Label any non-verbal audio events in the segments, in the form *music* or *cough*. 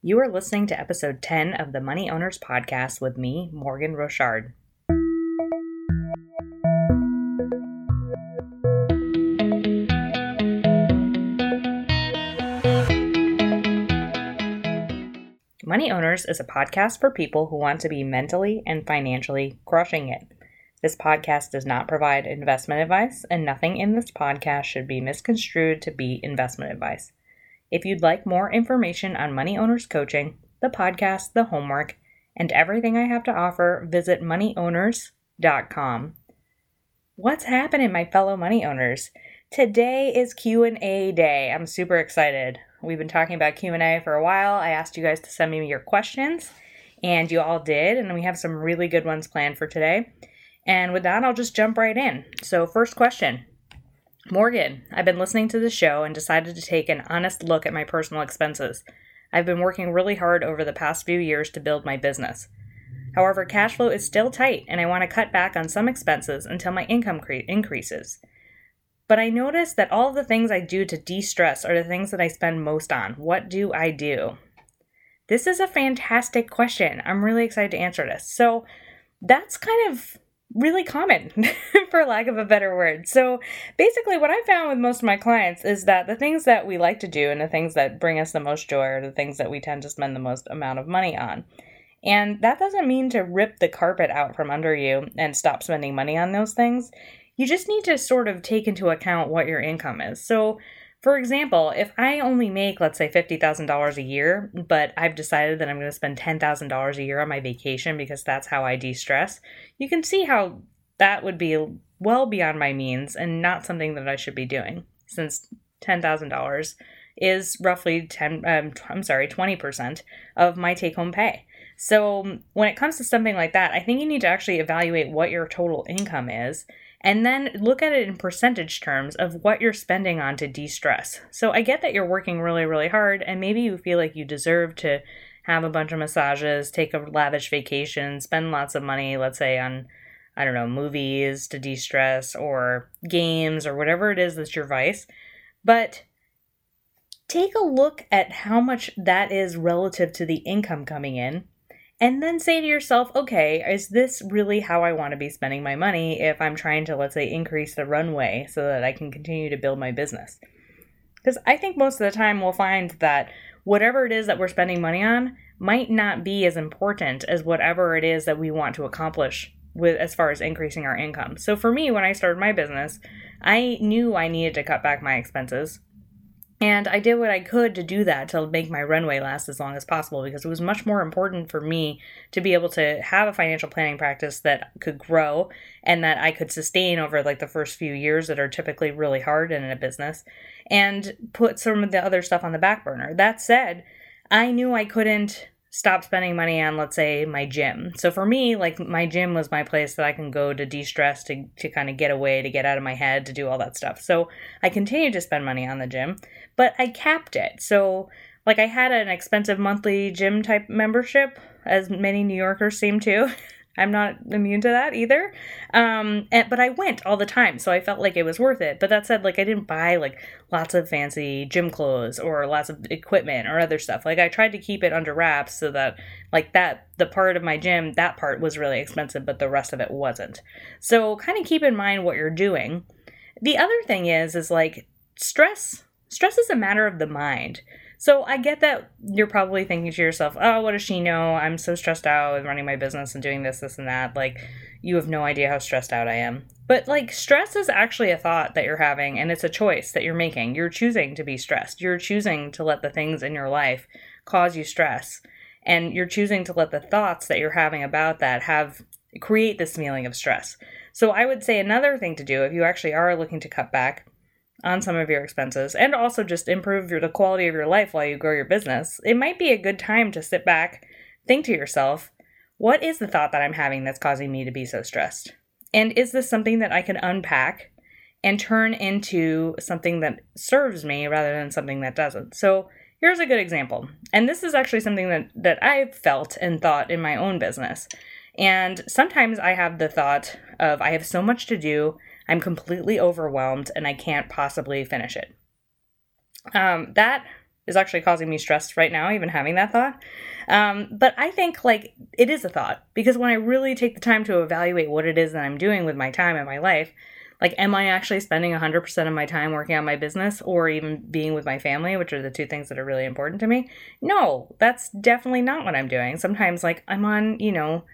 You are listening to episode 10 of the Money Owners Podcast with me, Morgan Rochard. Money Owners is a podcast for people who want to be mentally and financially crushing it. This podcast does not provide investment advice, and nothing in this podcast should be misconstrued to be investment advice. If you'd like more information on Money Owners Coaching, the podcast, the homework, and everything I have to offer, visit moneyowners.com. What's happening, my fellow money owners? Today is Q&A day. I'm super excited. We've been talking about Q&A for a while. I asked you guys to send me your questions, and you all did, and we have some really good ones planned for today. And with that, I'll just jump right in. So, first question Morgan, I've been listening to the show and decided to take an honest look at my personal expenses. I've been working really hard over the past few years to build my business. However, cash flow is still tight, and I want to cut back on some expenses until my income cre- increases. But I notice that all the things I do to de stress are the things that I spend most on. What do I do? This is a fantastic question. I'm really excited to answer this. So, that's kind of really common, *laughs* for lack of a better word. So basically, what I found with most of my clients is that the things that we like to do and the things that bring us the most joy are the things that we tend to spend the most amount of money on. And that doesn't mean to rip the carpet out from under you and stop spending money on those things. You just need to sort of take into account what your income is. So, for example, if I only make, let's say, $50,000 a year, but I've decided that I'm going to spend $10,000 a year on my vacation because that's how I de stress, you can see how that would be well beyond my means and not something that I should be doing since $10,000 is roughly 10 um, I'm sorry 20% of my take home pay. So when it comes to something like that, I think you need to actually evaluate what your total income is and then look at it in percentage terms of what you're spending on to de stress. So I get that you're working really, really hard, and maybe you feel like you deserve to have a bunch of massages, take a lavish vacation, spend lots of money, let's say on, I don't know, movies to de stress or games or whatever it is that's your vice. But take a look at how much that is relative to the income coming in and then say to yourself, okay, is this really how I want to be spending my money if I'm trying to, let's say, increase the runway so that I can continue to build my business? Because I think most of the time we'll find that whatever it is that we're spending money on might not be as important as whatever it is that we want to accomplish with as far as increasing our income. So for me, when I started my business, I knew I needed to cut back my expenses and I did what I could to do that to make my runway last as long as possible because it was much more important for me to be able to have a financial planning practice that could grow and that I could sustain over like the first few years that are typically really hard in a business and put some of the other stuff on the back burner. That said, I knew I couldn't stop spending money on let's say my gym. So for me like my gym was my place that i can go to de-stress to, to kind of get away to get out of my head to do all that stuff. So i continued to spend money on the gym but i capped it. So like i had an expensive monthly gym type membership as many new yorkers seem to *laughs* I'm not immune to that either. Um, and, but I went all the time, so I felt like it was worth it. But that said, like I didn't buy like lots of fancy gym clothes or lots of equipment or other stuff. Like I tried to keep it under wraps so that like that the part of my gym that part was really expensive, but the rest of it wasn't. So kind of keep in mind what you're doing. The other thing is is like stress. Stress is a matter of the mind. So I get that you're probably thinking to yourself, oh, what does she know? I'm so stressed out with running my business and doing this, this, and that. Like, you have no idea how stressed out I am. But, like, stress is actually a thought that you're having, and it's a choice that you're making. You're choosing to be stressed. You're choosing to let the things in your life cause you stress. And you're choosing to let the thoughts that you're having about that have create this feeling of stress. So I would say another thing to do if you actually are looking to cut back on some of your expenses and also just improve your, the quality of your life while you grow your business, it might be a good time to sit back, think to yourself, what is the thought that I'm having that's causing me to be so stressed? And is this something that I can unpack and turn into something that serves me rather than something that doesn't? So here's a good example. And this is actually something that, that I've felt and thought in my own business. And sometimes I have the thought of I have so much to do I'm completely overwhelmed and I can't possibly finish it. Um, that is actually causing me stress right now, even having that thought. Um, but I think like it is a thought because when I really take the time to evaluate what it is that I'm doing with my time and my life, like, am I actually spending 100% of my time working on my business or even being with my family, which are the two things that are really important to me? No, that's definitely not what I'm doing. Sometimes, like, I'm on, you know,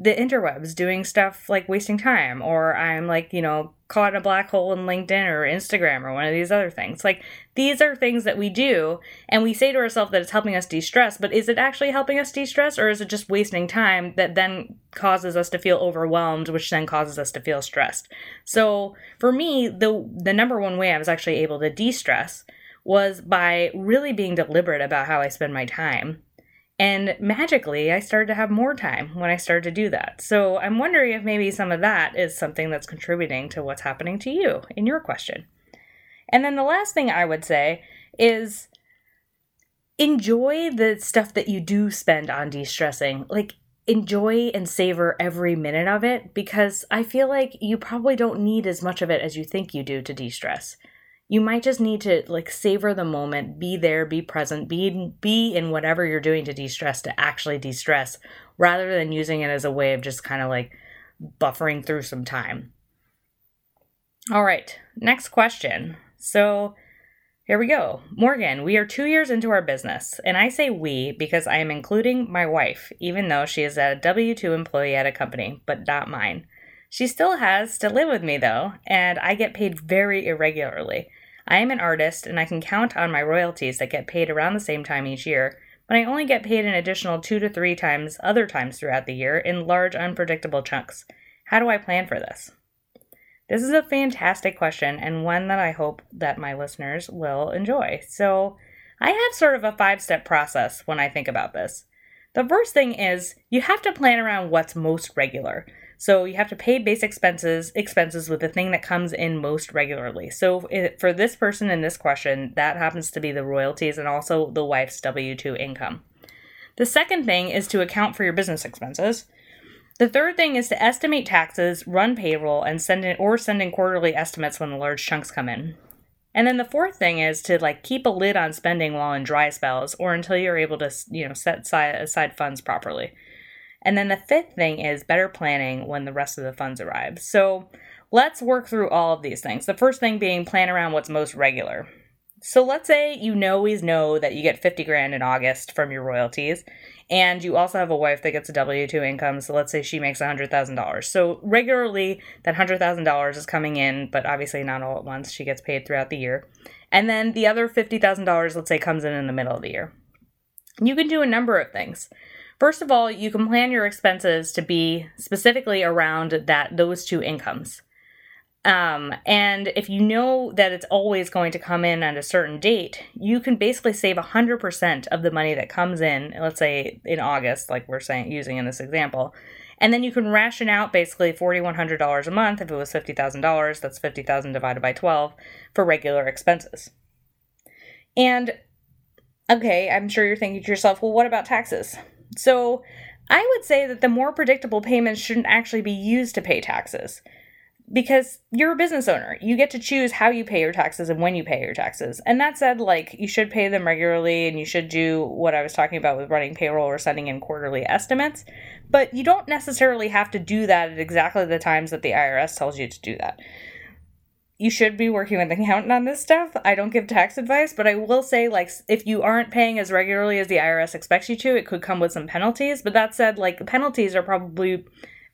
the interwebs doing stuff like wasting time or i'm like you know caught in a black hole in linkedin or instagram or one of these other things. Like these are things that we do and we say to ourselves that it's helping us de-stress but is it actually helping us de-stress or is it just wasting time that then causes us to feel overwhelmed which then causes us to feel stressed? So for me the the number one way i was actually able to de-stress was by really being deliberate about how i spend my time and magically, I started to have more time when I started to do that. So I'm wondering if maybe some of that is something that's contributing to what's happening to you in your question. And then the last thing I would say is enjoy the stuff that you do spend on de stressing. Like, enjoy and savor every minute of it because I feel like you probably don't need as much of it as you think you do to de stress you might just need to like savor the moment be there be present be be in whatever you're doing to de-stress to actually de-stress rather than using it as a way of just kind of like buffering through some time. All right next question. So here we go. Morgan we are two years into our business and i say we because i am including my wife even though she is a w2 employee at a company but not mine. She still has to live with me though, and I get paid very irregularly. I am an artist and I can count on my royalties that get paid around the same time each year, but I only get paid an additional two to three times other times throughout the year in large, unpredictable chunks. How do I plan for this? This is a fantastic question and one that I hope that my listeners will enjoy. So, I have sort of a five step process when I think about this. The first thing is you have to plan around what's most regular. So you have to pay base expenses expenses with the thing that comes in most regularly. So it, for this person in this question, that happens to be the royalties and also the wife's W2 income. The second thing is to account for your business expenses. The third thing is to estimate taxes, run payroll, and send in or send in quarterly estimates when the large chunks come in. And then the fourth thing is to like keep a lid on spending while in dry spells or until you're able to, you know, set aside funds properly. And then the fifth thing is better planning when the rest of the funds arrive. So let's work through all of these things. The first thing being plan around what's most regular. So let's say you always know that you get 50 grand in August from your royalties, and you also have a wife that gets a W 2 income. So let's say she makes $100,000. So regularly, that $100,000 is coming in, but obviously not all at once. She gets paid throughout the year. And then the other $50,000, let's say, comes in in the middle of the year. You can do a number of things. First of all, you can plan your expenses to be specifically around that those two incomes. Um, and if you know that it's always going to come in at a certain date, you can basically save 100% of the money that comes in, let's say in August, like we're saying, using in this example. And then you can ration out basically $4,100 a month. If it was $50,000, that's 50,000 divided by 12 for regular expenses. And okay, I'm sure you're thinking to yourself, well, what about taxes? So I would say that the more predictable payments shouldn't actually be used to pay taxes because you're a business owner. You get to choose how you pay your taxes and when you pay your taxes. And that said, like, you should pay them regularly and you should do what I was talking about with running payroll or sending in quarterly estimates. But you don't necessarily have to do that at exactly the times that the IRS tells you to do that you should be working with an accountant on this stuff. I don't give tax advice, but I will say, like, if you aren't paying as regularly as the IRS expects you to, it could come with some penalties. But that said, like, the penalties are probably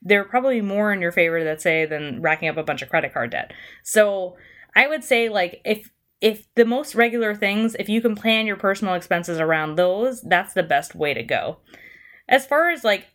they're probably more in your favor, let's say, than racking up a bunch of credit card debt. So I would say, like, if if the most regular things, if you can plan your personal expenses around those, that's the best way to go. As far as like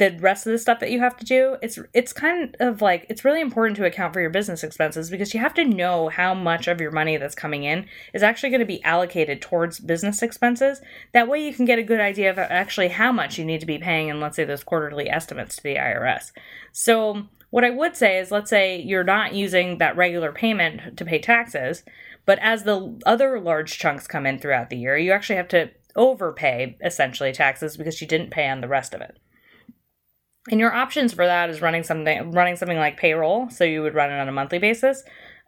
the rest of the stuff that you have to do it's it's kind of like it's really important to account for your business expenses because you have to know how much of your money that's coming in is actually going to be allocated towards business expenses. That way you can get a good idea of actually how much you need to be paying in let's say those quarterly estimates to the IRS so what I would say is let's say you're not using that regular payment to pay taxes but as the other large chunks come in throughout the year you actually have to overpay essentially taxes because you didn't pay on the rest of it and your options for that is running something running something like payroll, so you would run it on a monthly basis,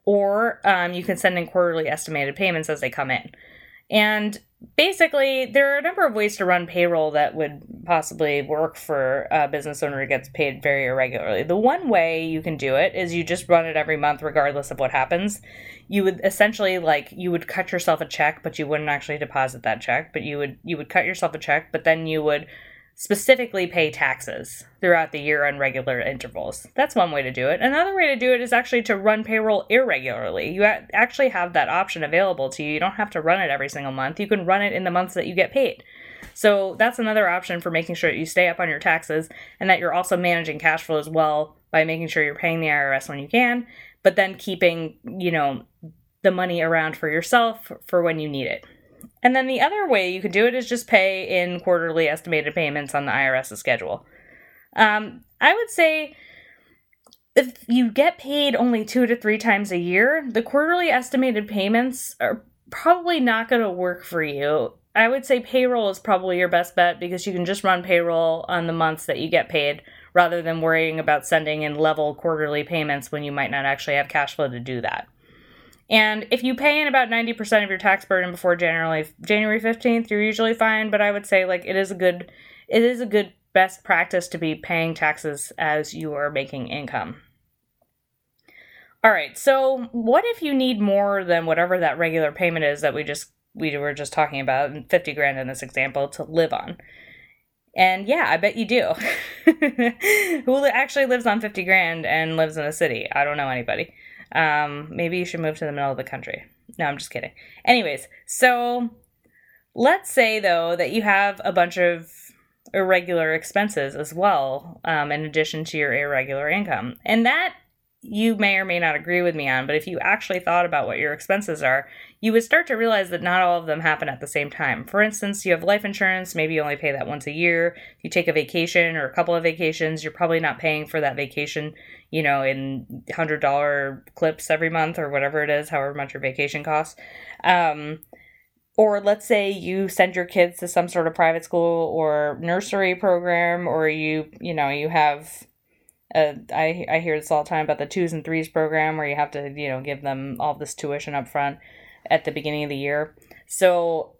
or um, you can send in quarterly estimated payments as they come in. And basically, there are a number of ways to run payroll that would possibly work for a business owner who gets paid very irregularly. The one way you can do it is you just run it every month, regardless of what happens. You would essentially like you would cut yourself a check, but you wouldn't actually deposit that check. But you would you would cut yourself a check, but then you would specifically pay taxes throughout the year on regular intervals. That's one way to do it. Another way to do it is actually to run payroll irregularly. You actually have that option available to you. You don't have to run it every single month. You can run it in the months that you get paid. So that's another option for making sure that you stay up on your taxes and that you're also managing cash flow as well by making sure you're paying the IRS when you can, but then keeping, you know, the money around for yourself for when you need it. And then the other way you can do it is just pay in quarterly estimated payments on the IRS's schedule. Um, I would say if you get paid only two to three times a year, the quarterly estimated payments are probably not going to work for you. I would say payroll is probably your best bet because you can just run payroll on the months that you get paid rather than worrying about sending in level quarterly payments when you might not actually have cash flow to do that. And if you pay in about 90% of your tax burden before January January 15th, you're usually fine, but I would say like it is a good it is a good best practice to be paying taxes as you are making income. All right. So, what if you need more than whatever that regular payment is that we just we were just talking about, 50 grand in this example to live on? And yeah, I bet you do. *laughs* Who actually lives on 50 grand and lives in a city? I don't know anybody. Um, maybe you should move to the middle of the country. No, I'm just kidding. Anyways, so let's say though that you have a bunch of irregular expenses as well, um, in addition to your irregular income. And that you may or may not agree with me on, but if you actually thought about what your expenses are, you would start to realize that not all of them happen at the same time. For instance, you have life insurance, maybe you only pay that once a year. You take a vacation or a couple of vacations, you're probably not paying for that vacation, you know, in $100 clips every month or whatever it is, however much your vacation costs. Um, or let's say you send your kids to some sort of private school or nursery program, or you, you know, you have uh, I I hear this all the time about the twos and threes program where you have to you know give them all this tuition up front at the beginning of the year. So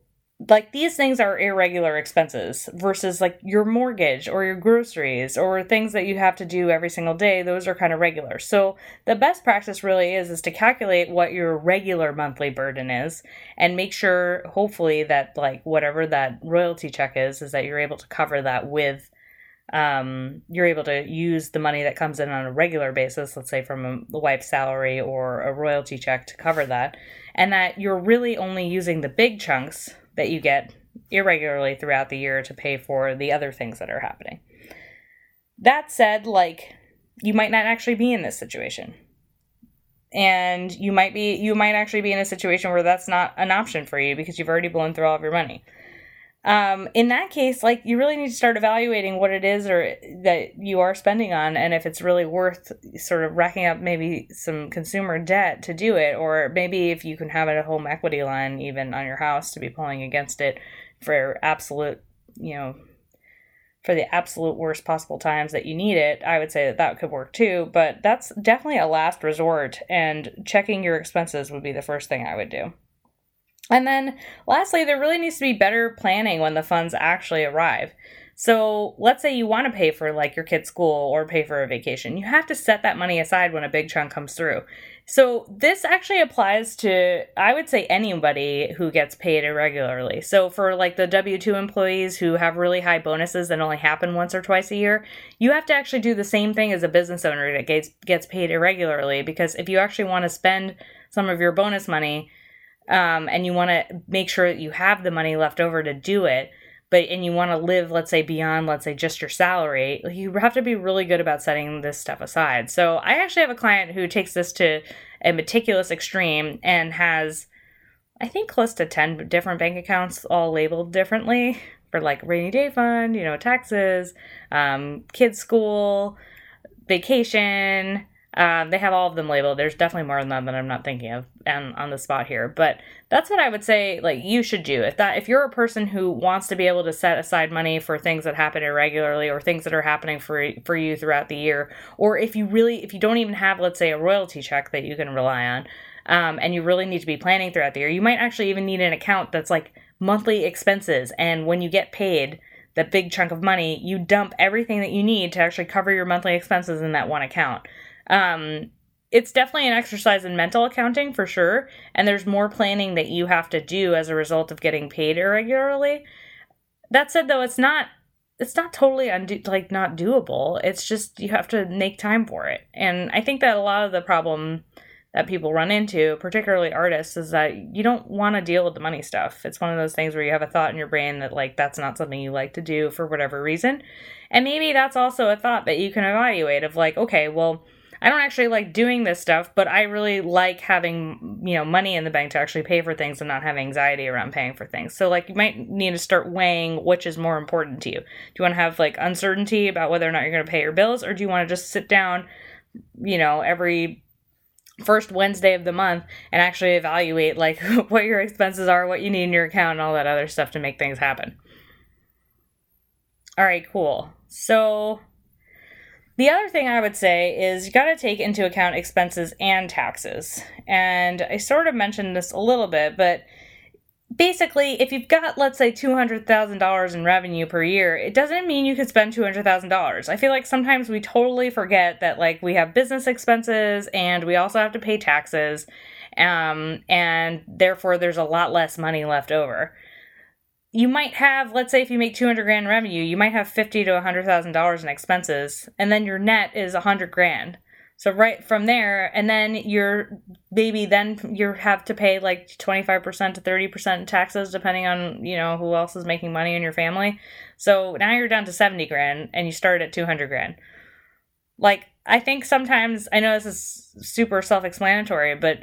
like these things are irregular expenses versus like your mortgage or your groceries or things that you have to do every single day. Those are kind of regular. So the best practice really is is to calculate what your regular monthly burden is and make sure hopefully that like whatever that royalty check is is that you're able to cover that with um, you're able to use the money that comes in on a regular basis, let's say from a, the wife's salary or a royalty check to cover that, and that you're really only using the big chunks that you get irregularly throughout the year to pay for the other things that are happening. That said, like, you might not actually be in this situation. And you might be you might actually be in a situation where that's not an option for you because you've already blown through all of your money um, in that case, like you really need to start evaluating what it is or that you are spending on, and if it's really worth sort of racking up maybe some consumer debt to do it, or maybe if you can have a home equity line even on your house to be pulling against it for absolute, you know, for the absolute worst possible times that you need it, I would say that that could work too. But that's definitely a last resort, and checking your expenses would be the first thing I would do. And then lastly, there really needs to be better planning when the funds actually arrive. So let's say you want to pay for like your kid's school or pay for a vacation. You have to set that money aside when a big chunk comes through. So this actually applies to I would say anybody who gets paid irregularly. So for like the W2 employees who have really high bonuses that only happen once or twice a year, you have to actually do the same thing as a business owner that gets gets paid irregularly because if you actually want to spend some of your bonus money, um, and you want to make sure that you have the money left over to do it but and you want to live let's say beyond let's say just your salary you have to be really good about setting this stuff aside. So i actually have a client who takes this to a meticulous extreme and has i think close to 10 different bank accounts all labeled differently for like rainy day fund you know taxes um, kids school vacation um, they have all of them labeled. There's definitely more than that that I'm not thinking of and on the spot here. But that's what I would say like you should do. If that if you're a person who wants to be able to set aside money for things that happen irregularly or things that are happening for for you throughout the year, or if you really if you don't even have let's say a royalty check that you can rely on, um, and you really need to be planning throughout the year. You might actually even need an account that's like monthly expenses. And when you get paid, that big chunk of money, you dump everything that you need to actually cover your monthly expenses in that one account. Um, it's definitely an exercise in mental accounting for sure. And there's more planning that you have to do as a result of getting paid irregularly. That said, though, it's not it's not totally undo like not doable. It's just you have to make time for it. And I think that a lot of the problem that people run into, particularly artists, is that you don't want to deal with the money stuff. It's one of those things where you have a thought in your brain that like that's not something you like to do for whatever reason. And maybe that's also a thought that you can evaluate of like, okay, well, I don't actually like doing this stuff, but I really like having, you know, money in the bank to actually pay for things and not have anxiety around paying for things. So like you might need to start weighing which is more important to you. Do you want to have like uncertainty about whether or not you're going to pay your bills or do you want to just sit down, you know, every first Wednesday of the month and actually evaluate like *laughs* what your expenses are, what you need in your account and all that other stuff to make things happen. All right, cool. So the other thing I would say is you got to take into account expenses and taxes. And I sort of mentioned this a little bit, but basically, if you've got, let's say, $200,000 in revenue per year, it doesn't mean you can spend $200,000. I feel like sometimes we totally forget that, like, we have business expenses and we also have to pay taxes. Um, and therefore, there's a lot less money left over you might have, let's say, if you make 200 grand revenue, you might have 50 to 100,000 dollars in expenses, and then your net is 100 grand. So right from there, and then you're maybe then you have to pay like 25% to 30% taxes depending on, you know, who else is making money in your family. So now you're down to 70 grand and you start at 200 grand. Like I think sometimes I know this is super self-explanatory, but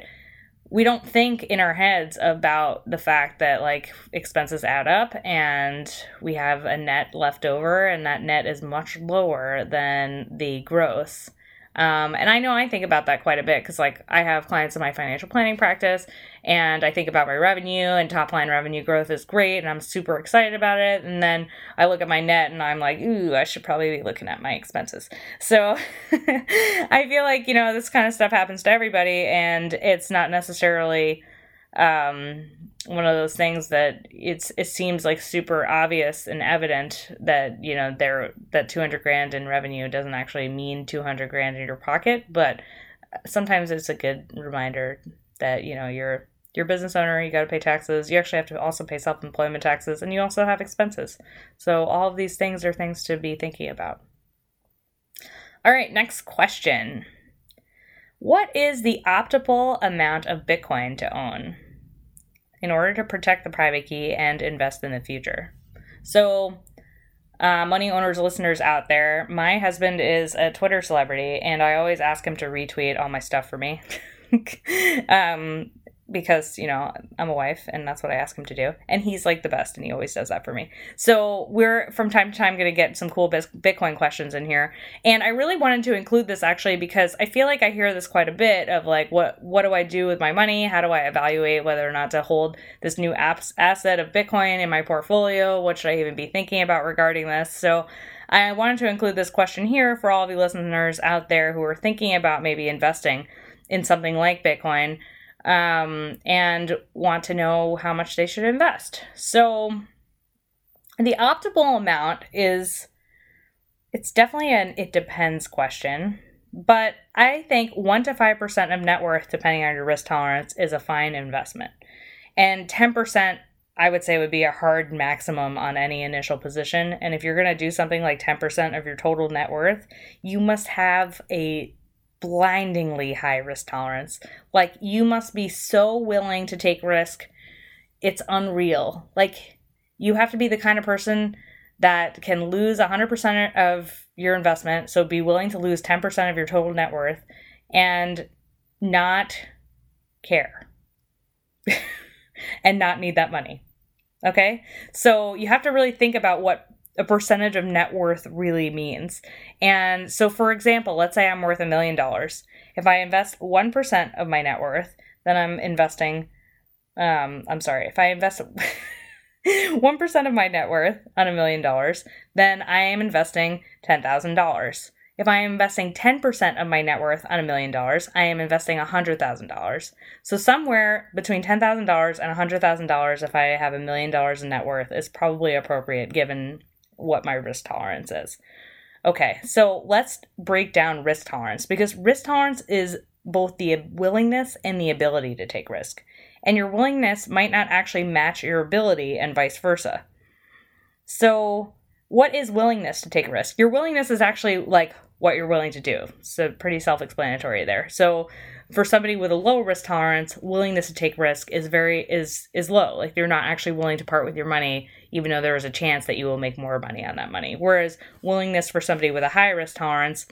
we don't think in our heads about the fact that like expenses add up and we have a net left over and that net is much lower than the gross. Um, and I know I think about that quite a bit because, like, I have clients in my financial planning practice, and I think about my revenue, and top line revenue growth is great, and I'm super excited about it. And then I look at my net, and I'm like, ooh, I should probably be looking at my expenses. So *laughs* I feel like, you know, this kind of stuff happens to everybody, and it's not necessarily um, one of those things that it's it seems like super obvious and evident that you know there that 200 grand in revenue doesn't actually mean 200 grand in your pocket but sometimes it's a good reminder that you know you're you're a business owner you got to pay taxes you actually have to also pay self-employment taxes and you also have expenses so all of these things are things to be thinking about all right next question what is the optimal amount of bitcoin to own in order to protect the private key and invest in the future. So, uh, money owners, listeners out there, my husband is a Twitter celebrity, and I always ask him to retweet all my stuff for me. *laughs* um, because you know I'm a wife and that's what I ask him to do and he's like the best and he always does that for me. So we're from time to time going to get some cool Bitcoin questions in here and I really wanted to include this actually because I feel like I hear this quite a bit of like what what do I do with my money? How do I evaluate whether or not to hold this new apps asset of Bitcoin in my portfolio? What should I even be thinking about regarding this? So I wanted to include this question here for all of you listeners out there who are thinking about maybe investing in something like Bitcoin um, and want to know how much they should invest. So the optimal amount is it's definitely an it depends question, but I think 1 to 5% of net worth depending on your risk tolerance is a fine investment. And 10% I would say would be a hard maximum on any initial position. And if you're going to do something like 10% of your total net worth, you must have a blindingly high risk tolerance. Like you must be so willing to take risk. It's unreal. Like you have to be the kind of person that can lose 100% of your investment, so be willing to lose 10% of your total net worth and not care. *laughs* and not need that money. Okay? So you have to really think about what a percentage of net worth really means. And so, for example, let's say I'm worth a million dollars. If I invest 1% of my net worth, then I'm investing, um, I'm sorry, if I invest *laughs* 1% of my net worth on a million dollars, then I am investing $10,000. if I am investing 10% of my net worth on a million dollars, I am investing $100,000. So somewhere between $10,000 and $100,000 if I have a million dollars in net worth is probably appropriate given what my risk tolerance is. Okay, so let's break down risk tolerance because risk tolerance is both the willingness and the ability to take risk. And your willingness might not actually match your ability and vice versa. So, what is willingness to take a risk? Your willingness is actually like what you're willing to do. So, pretty self explanatory there. So, for somebody with a low risk tolerance, willingness to take risk is very is is low. Like you're not actually willing to part with your money even though there is a chance that you will make more money on that money. Whereas willingness for somebody with a high risk tolerance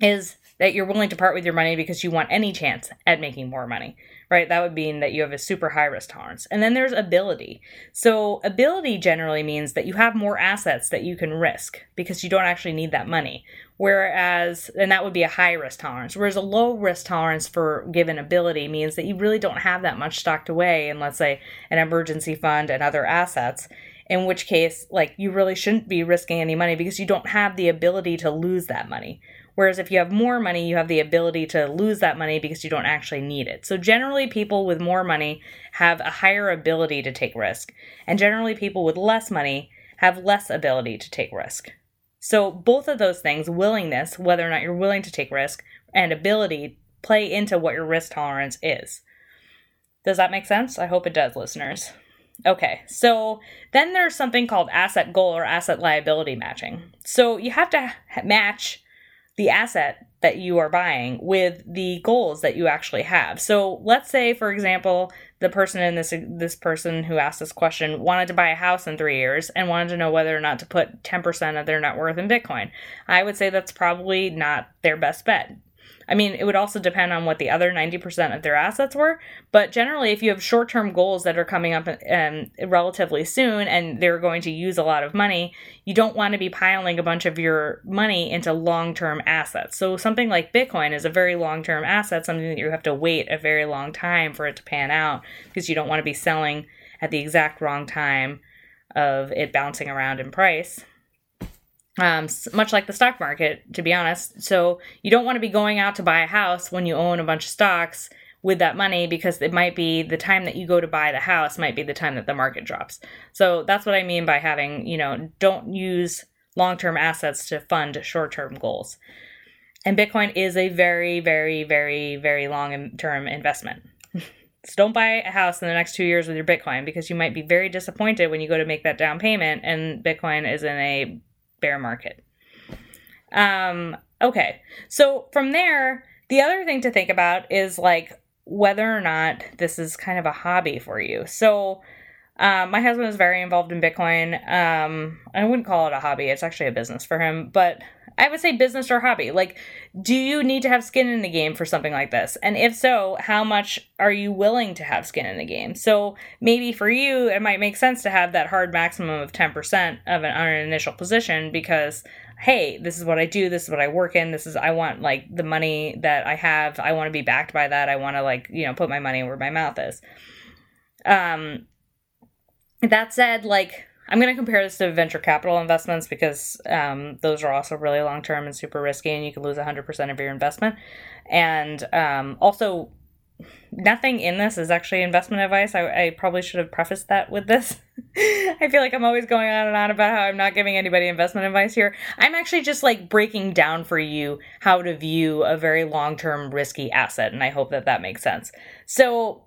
is that you're willing to part with your money because you want any chance at making more money, right? That would mean that you have a super high risk tolerance. And then there's ability. So, ability generally means that you have more assets that you can risk because you don't actually need that money. Whereas, and that would be a high risk tolerance. Whereas a low risk tolerance for given ability means that you really don't have that much stocked away in, let's say, an emergency fund and other assets in which case like you really shouldn't be risking any money because you don't have the ability to lose that money Whereas if you have more money, you have the ability to lose that money because you don't actually need it. So generally, people with more money have a higher ability to take risk, and generally, people with less money have less ability to take risk. So both of those things, willingness, whether or not you're willing to take risk, and ability play into what your risk tolerance is. Does that make sense? I hope it does, listeners. Okay, so then there's something called asset goal or asset liability matching. So you have to match the asset that you are buying with the goals that you actually have. So let's say, for example, the person in this this person who asked this question wanted to buy a house in three years and wanted to know whether or not to put 10% of their net worth in Bitcoin. I would say that's probably not their best bet. I mean, it would also depend on what the other 90% of their assets were. But generally, if you have short term goals that are coming up um, relatively soon and they're going to use a lot of money, you don't want to be piling a bunch of your money into long term assets. So, something like Bitcoin is a very long term asset, something that you have to wait a very long time for it to pan out because you don't want to be selling at the exact wrong time of it bouncing around in price um, much like the stock market, to be honest. So you don't want to be going out to buy a house when you own a bunch of stocks with that money because it might be the time that you go to buy the house might be the time that the market drops. So that's what I mean by having, you know, don't use long term assets to fund short term goals. And Bitcoin is a very, very, very, very long term investment. *laughs* so don't buy a house in the next two years with your Bitcoin because you might be very disappointed when you go to make that down payment and Bitcoin is in a bear market. Um, okay, so from there, the other thing to think about is like whether or not this is kind of a hobby for you. So, um, my husband is very involved in Bitcoin. Um, I wouldn't call it a hobby; it's actually a business for him. But I would say business or hobby. Like, do you need to have skin in the game for something like this? And if so, how much are you willing to have skin in the game? So maybe for you, it might make sense to have that hard maximum of 10% of an, on an initial position because, hey, this is what I do, this is what I work in, this is, I want like the money that I have, I want to be backed by that, I want to like, you know, put my money where my mouth is. Um, that said, like, I'm going to compare this to venture capital investments because um, those are also really long term and super risky, and you could lose 100% of your investment. And um, also, nothing in this is actually investment advice. I, I probably should have prefaced that with this. *laughs* I feel like I'm always going on and on about how I'm not giving anybody investment advice here. I'm actually just like breaking down for you how to view a very long term risky asset, and I hope that that makes sense. So,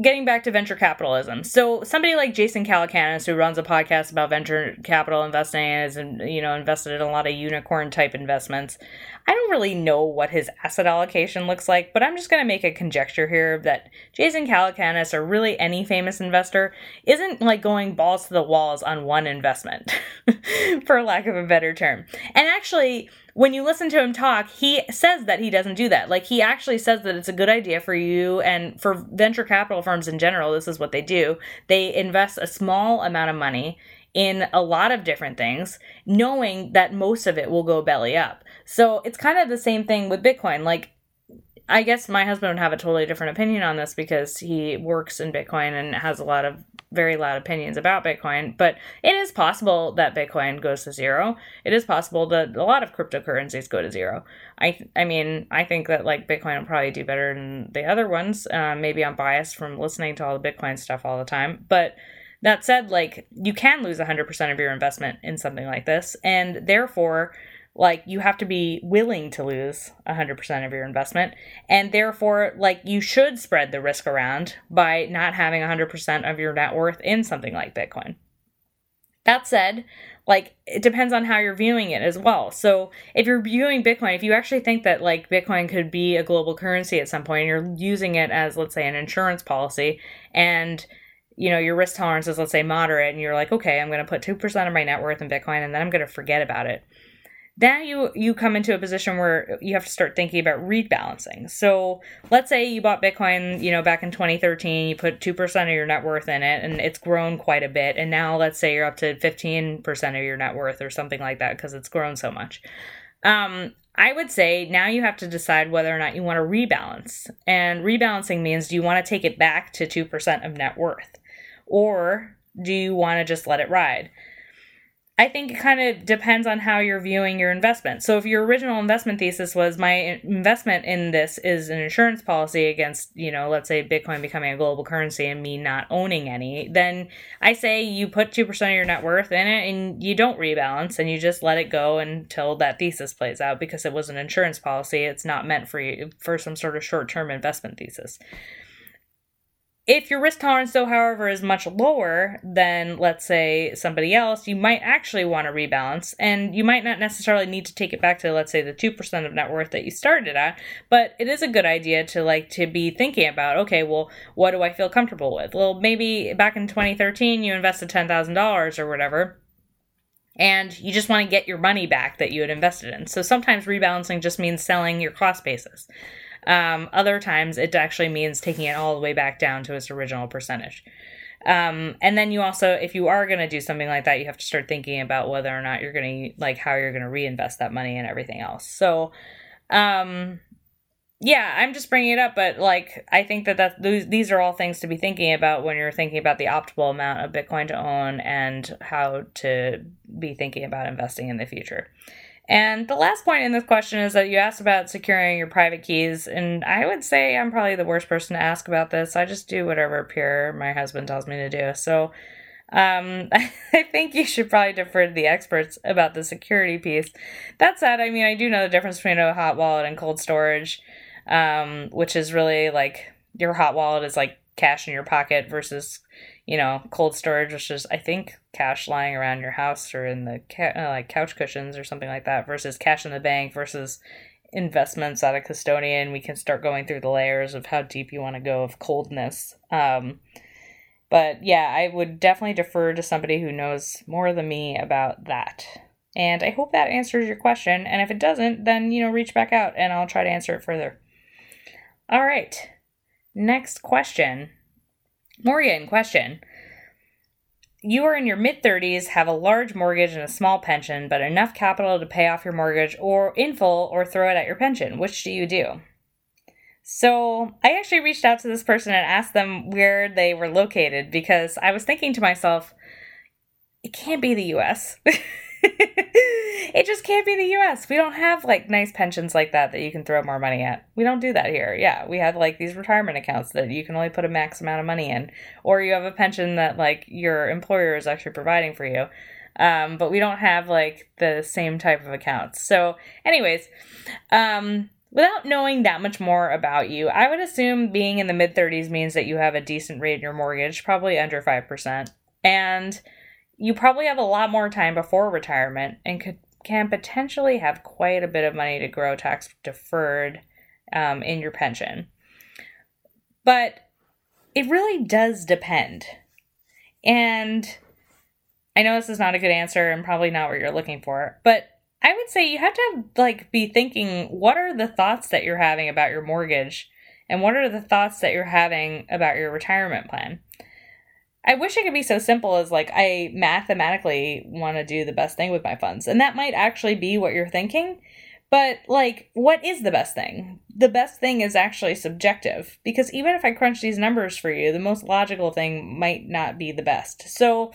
getting back to venture capitalism. So somebody like Jason Calacanis, who runs a podcast about venture capital investing and is, you know, invested in a lot of unicorn type investments. I don't really know what his asset allocation looks like, but I'm just going to make a conjecture here that Jason Calacanis, or really any famous investor, isn't like going balls to the walls on one investment, *laughs* for lack of a better term. And actually, when you listen to him talk, he says that he doesn't do that. Like he actually says that it's a good idea for you and for venture capital firms in general, this is what they do. They invest a small amount of money in a lot of different things, knowing that most of it will go belly up. So it's kind of the same thing with Bitcoin. Like I guess my husband would have a totally different opinion on this because he works in Bitcoin and has a lot of very loud opinions about Bitcoin, but it is possible that Bitcoin goes to zero. It is possible that a lot of cryptocurrencies go to zero. I I mean, I think that like Bitcoin will probably do better than the other ones. Uh, maybe I'm biased from listening to all the Bitcoin stuff all the time, but that said, like you can lose 100% of your investment in something like this, and therefore like you have to be willing to lose 100% of your investment. And therefore like you should spread the risk around by not having 100% of your net worth in something like bitcoin. That said like it depends on how you're viewing it as well. So if you're viewing bitcoin if you actually think that like bitcoin could be a global currency at some point and you're using it as let's say an insurance policy and you know your risk tolerance is let's say moderate and you're like okay i'm going to put 2% of my net worth in bitcoin and then i'm going to forget about it now you you come into a position where you have to start thinking about rebalancing. So let's say you bought Bitcoin, you know, back in 2013, you put 2% of your net worth in it and it's grown quite a bit. And now let's say you're up to 15% of your net worth or something like that because it's grown so much. Um, I would say now you have to decide whether or not you want to rebalance. And rebalancing means do you want to take it back to 2% of net worth? Or do you want to just let it ride? I think it kind of depends on how you're viewing your investment. So if your original investment thesis was my investment in this is an insurance policy against, you know, let's say Bitcoin becoming a global currency and me not owning any, then I say you put 2% of your net worth in it and you don't rebalance and you just let it go until that thesis plays out because it was an insurance policy. It's not meant for you for some sort of short-term investment thesis. If your risk tolerance, though, however, is much lower than, let's say, somebody else, you might actually want to rebalance, and you might not necessarily need to take it back to, let's say, the two percent of net worth that you started at. But it is a good idea to like to be thinking about, okay, well, what do I feel comfortable with? Well, maybe back in 2013 you invested ten thousand dollars or whatever and you just want to get your money back that you had invested in. So sometimes rebalancing just means selling your cost basis. Um, other times, it actually means taking it all the way back down to its original percentage. Um, and then you also, if you are going to do something like that, you have to start thinking about whether or not you're going to, like, how you're going to reinvest that money and everything else. So, um, yeah, I'm just bringing it up, but like, I think that that these are all things to be thinking about when you're thinking about the optimal amount of Bitcoin to own and how to be thinking about investing in the future. And the last point in this question is that you asked about securing your private keys, and I would say I'm probably the worst person to ask about this. I just do whatever Pierre, my husband, tells me to do. So um, *laughs* I think you should probably defer to the experts about the security piece. That said, I mean, I do know the difference between a hot wallet and cold storage, um, which is really like your hot wallet is like cash in your pocket versus you know, cold storage, which is I think cash lying around your house or in the ca- uh, like couch cushions or something like that, versus cash in the bank versus investments at a custodian. We can start going through the layers of how deep you want to go of coldness. Um, but yeah, I would definitely defer to somebody who knows more than me about that. And I hope that answers your question. And if it doesn't, then, you know, reach back out and I'll try to answer it further. All right. Next question Morgan, question. You are in your mid 30s, have a large mortgage and a small pension, but enough capital to pay off your mortgage or in full or throw it at your pension. Which do you do? So, I actually reached out to this person and asked them where they were located because I was thinking to myself, it can't be the US. *laughs* *laughs* it just can't be the US. We don't have like nice pensions like that that you can throw more money at. We don't do that here. Yeah, we have like these retirement accounts that you can only put a max amount of money in, or you have a pension that like your employer is actually providing for you. Um, but we don't have like the same type of accounts. So, anyways, um, without knowing that much more about you, I would assume being in the mid 30s means that you have a decent rate in your mortgage, probably under 5%. And you probably have a lot more time before retirement and could can potentially have quite a bit of money to grow tax deferred um, in your pension. But it really does depend. And I know this is not a good answer and probably not what you're looking for, but I would say you have to like be thinking what are the thoughts that you're having about your mortgage and what are the thoughts that you're having about your retirement plan. I wish it could be so simple as like I mathematically want to do the best thing with my funds. And that might actually be what you're thinking. But, like, what is the best thing? The best thing is actually subjective because even if I crunch these numbers for you, the most logical thing might not be the best. So,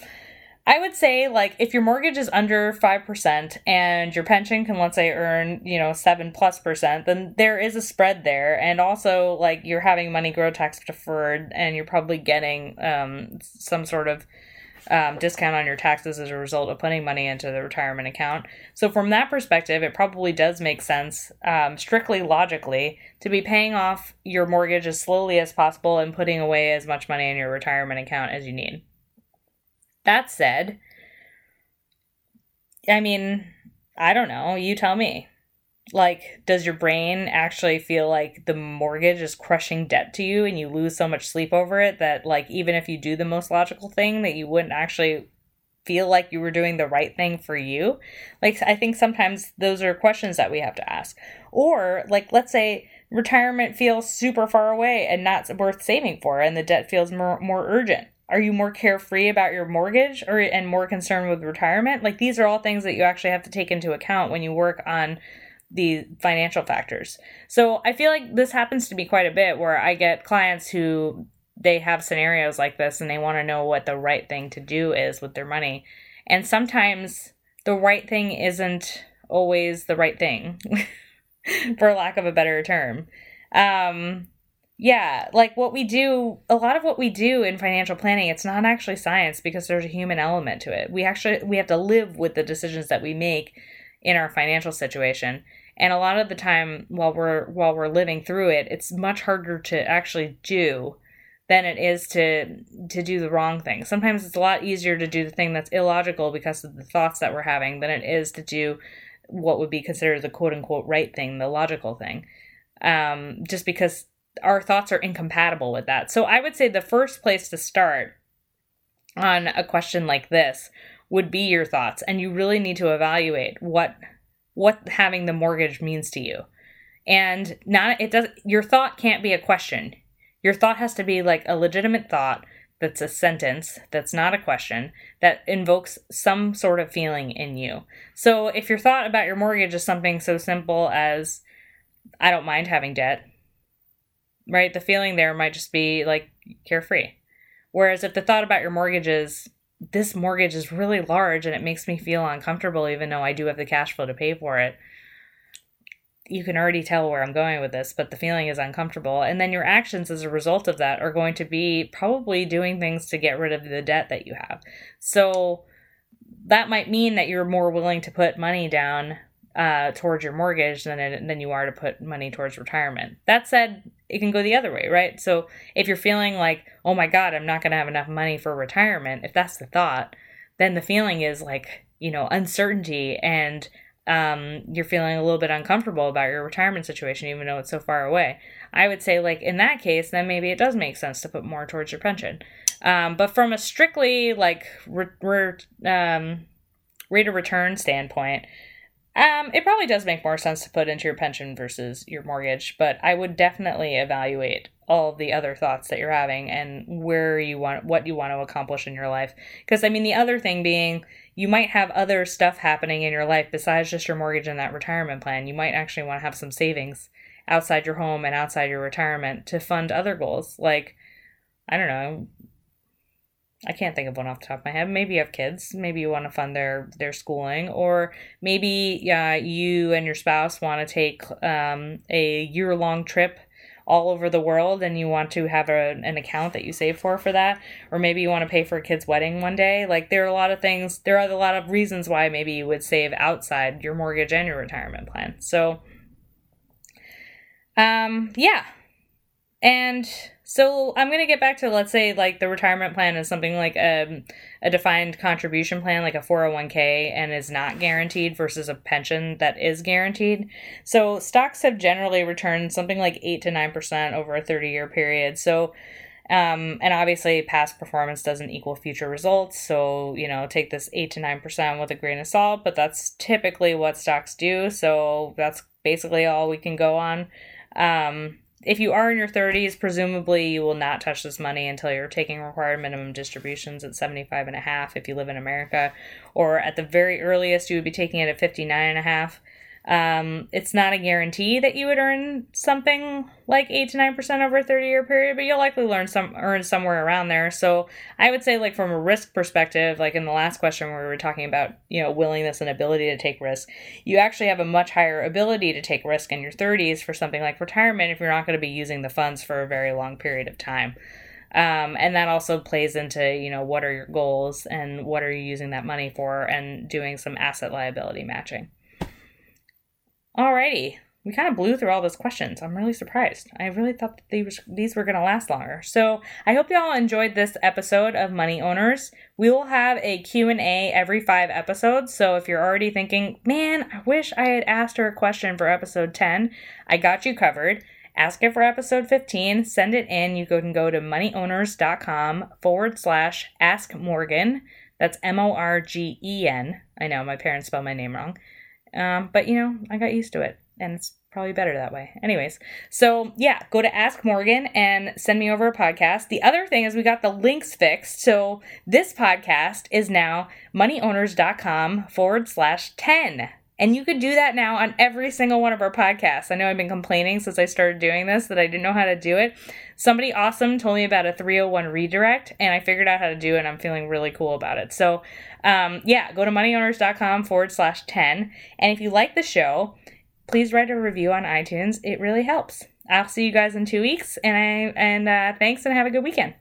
I would say, like, if your mortgage is under 5% and your pension can, let's say, earn, you know, 7 plus percent, then there is a spread there. And also, like, you're having money grow tax deferred and you're probably getting um, some sort of um, discount on your taxes as a result of putting money into the retirement account. So, from that perspective, it probably does make sense, um, strictly logically, to be paying off your mortgage as slowly as possible and putting away as much money in your retirement account as you need. That said, I mean, I don't know. You tell me. Like, does your brain actually feel like the mortgage is crushing debt to you and you lose so much sleep over it that, like, even if you do the most logical thing, that you wouldn't actually feel like you were doing the right thing for you? Like, I think sometimes those are questions that we have to ask. Or, like, let's say retirement feels super far away and not worth saving for, and the debt feels more, more urgent are you more carefree about your mortgage or and more concerned with retirement? Like these are all things that you actually have to take into account when you work on the financial factors. So i feel like this happens to me quite a bit where i get clients who they have scenarios like this and they want to know what the right thing to do is with their money. And sometimes the right thing isn't always the right thing *laughs* for lack of a better term. Um yeah, like what we do, a lot of what we do in financial planning, it's not actually science because there's a human element to it. We actually we have to live with the decisions that we make in our financial situation. And a lot of the time while we're while we're living through it, it's much harder to actually do than it is to to do the wrong thing. Sometimes it's a lot easier to do the thing that's illogical because of the thoughts that we're having than it is to do what would be considered the quote unquote right thing, the logical thing. Um, just because our thoughts are incompatible with that. So I would say the first place to start on a question like this would be your thoughts and you really need to evaluate what what having the mortgage means to you. And not it does your thought can't be a question. Your thought has to be like a legitimate thought that's a sentence that's not a question that invokes some sort of feeling in you. So if your thought about your mortgage is something so simple as I don't mind having debt, right? The feeling there might just be like carefree. Whereas if the thought about your mortgage is, this mortgage is really large and it makes me feel uncomfortable, even though I do have the cash flow to pay for it, you can already tell where I'm going with this, but the feeling is uncomfortable. And then your actions as a result of that are going to be probably doing things to get rid of the debt that you have. So that might mean that you're more willing to put money down uh, towards your mortgage than it, than you are to put money towards retirement. That said, it can go the other way, right? So if you're feeling like, oh my God, I'm not going to have enough money for retirement, if that's the thought, then the feeling is like, you know, uncertainty and um, you're feeling a little bit uncomfortable about your retirement situation, even though it's so far away. I would say, like, in that case, then maybe it does make sense to put more towards your pension. Um, but from a strictly, like, re- re- um, rate of return standpoint, um, it probably does make more sense to put into your pension versus your mortgage, but I would definitely evaluate all the other thoughts that you're having and where you want what you want to accomplish in your life. Because I mean, the other thing being, you might have other stuff happening in your life besides just your mortgage and that retirement plan. You might actually want to have some savings outside your home and outside your retirement to fund other goals, like I don't know, I can't think of one off the top of my head. Maybe you have kids. Maybe you want to fund their their schooling, or maybe yeah, you and your spouse want to take um, a year long trip all over the world, and you want to have a, an account that you save for for that, or maybe you want to pay for a kid's wedding one day. Like there are a lot of things. There are a lot of reasons why maybe you would save outside your mortgage and your retirement plan. So, um, yeah, and so I'm going to get back to let's say like the retirement plan is something like a, um, a defined contribution plan like a 401k and is not guaranteed versus a pension that is guaranteed. So stocks have generally returned something like 8 to 9% over a 30 year period. So um, and obviously past performance doesn't equal future results. So, you know, take this 8 to 9% with a grain of salt, but that's typically what stocks do. So that's basically all we can go on. Um, if you are in your 30s, presumably you will not touch this money until you're taking required minimum distributions at 75 and a half if you live in America, or at the very earliest you would be taking it at 59 and a half. Um, it's not a guarantee that you would earn something like eight to nine percent over a thirty year period, but you'll likely learn some earn somewhere around there. So I would say, like from a risk perspective, like in the last question where we were talking about you know willingness and ability to take risk, you actually have a much higher ability to take risk in your thirties for something like retirement if you're not going to be using the funds for a very long period of time. Um, and that also plays into you know what are your goals and what are you using that money for and doing some asset liability matching Alrighty. We kind of blew through all those questions. I'm really surprised. I really thought that these, these were going to last longer. So I hope you all enjoyed this episode of Money Owners. We will have a Q&A every five episodes. So if you're already thinking, man, I wish I had asked her a question for episode 10, I got you covered. Ask it for episode 15, send it in. You can go to moneyowners.com forward slash ask Morgen. That's M O R G E N. I know my parents spell my name wrong. Um, but you know, I got used to it and it's probably better that way. Anyways, so yeah, go to Ask Morgen and send me over a podcast. The other thing is we got the links fixed. So this podcast is now moneyowners.com forward slash 10. And you could do that now on every single one of our podcasts. I know I've been complaining since I started doing this that I didn't know how to do it. Somebody awesome told me about a 301 redirect, and I figured out how to do it, and I'm feeling really cool about it. So, um, yeah, go to moneyowners.com forward slash 10. And if you like the show, please write a review on iTunes. It really helps. I'll see you guys in two weeks, and I and uh, thanks, and have a good weekend.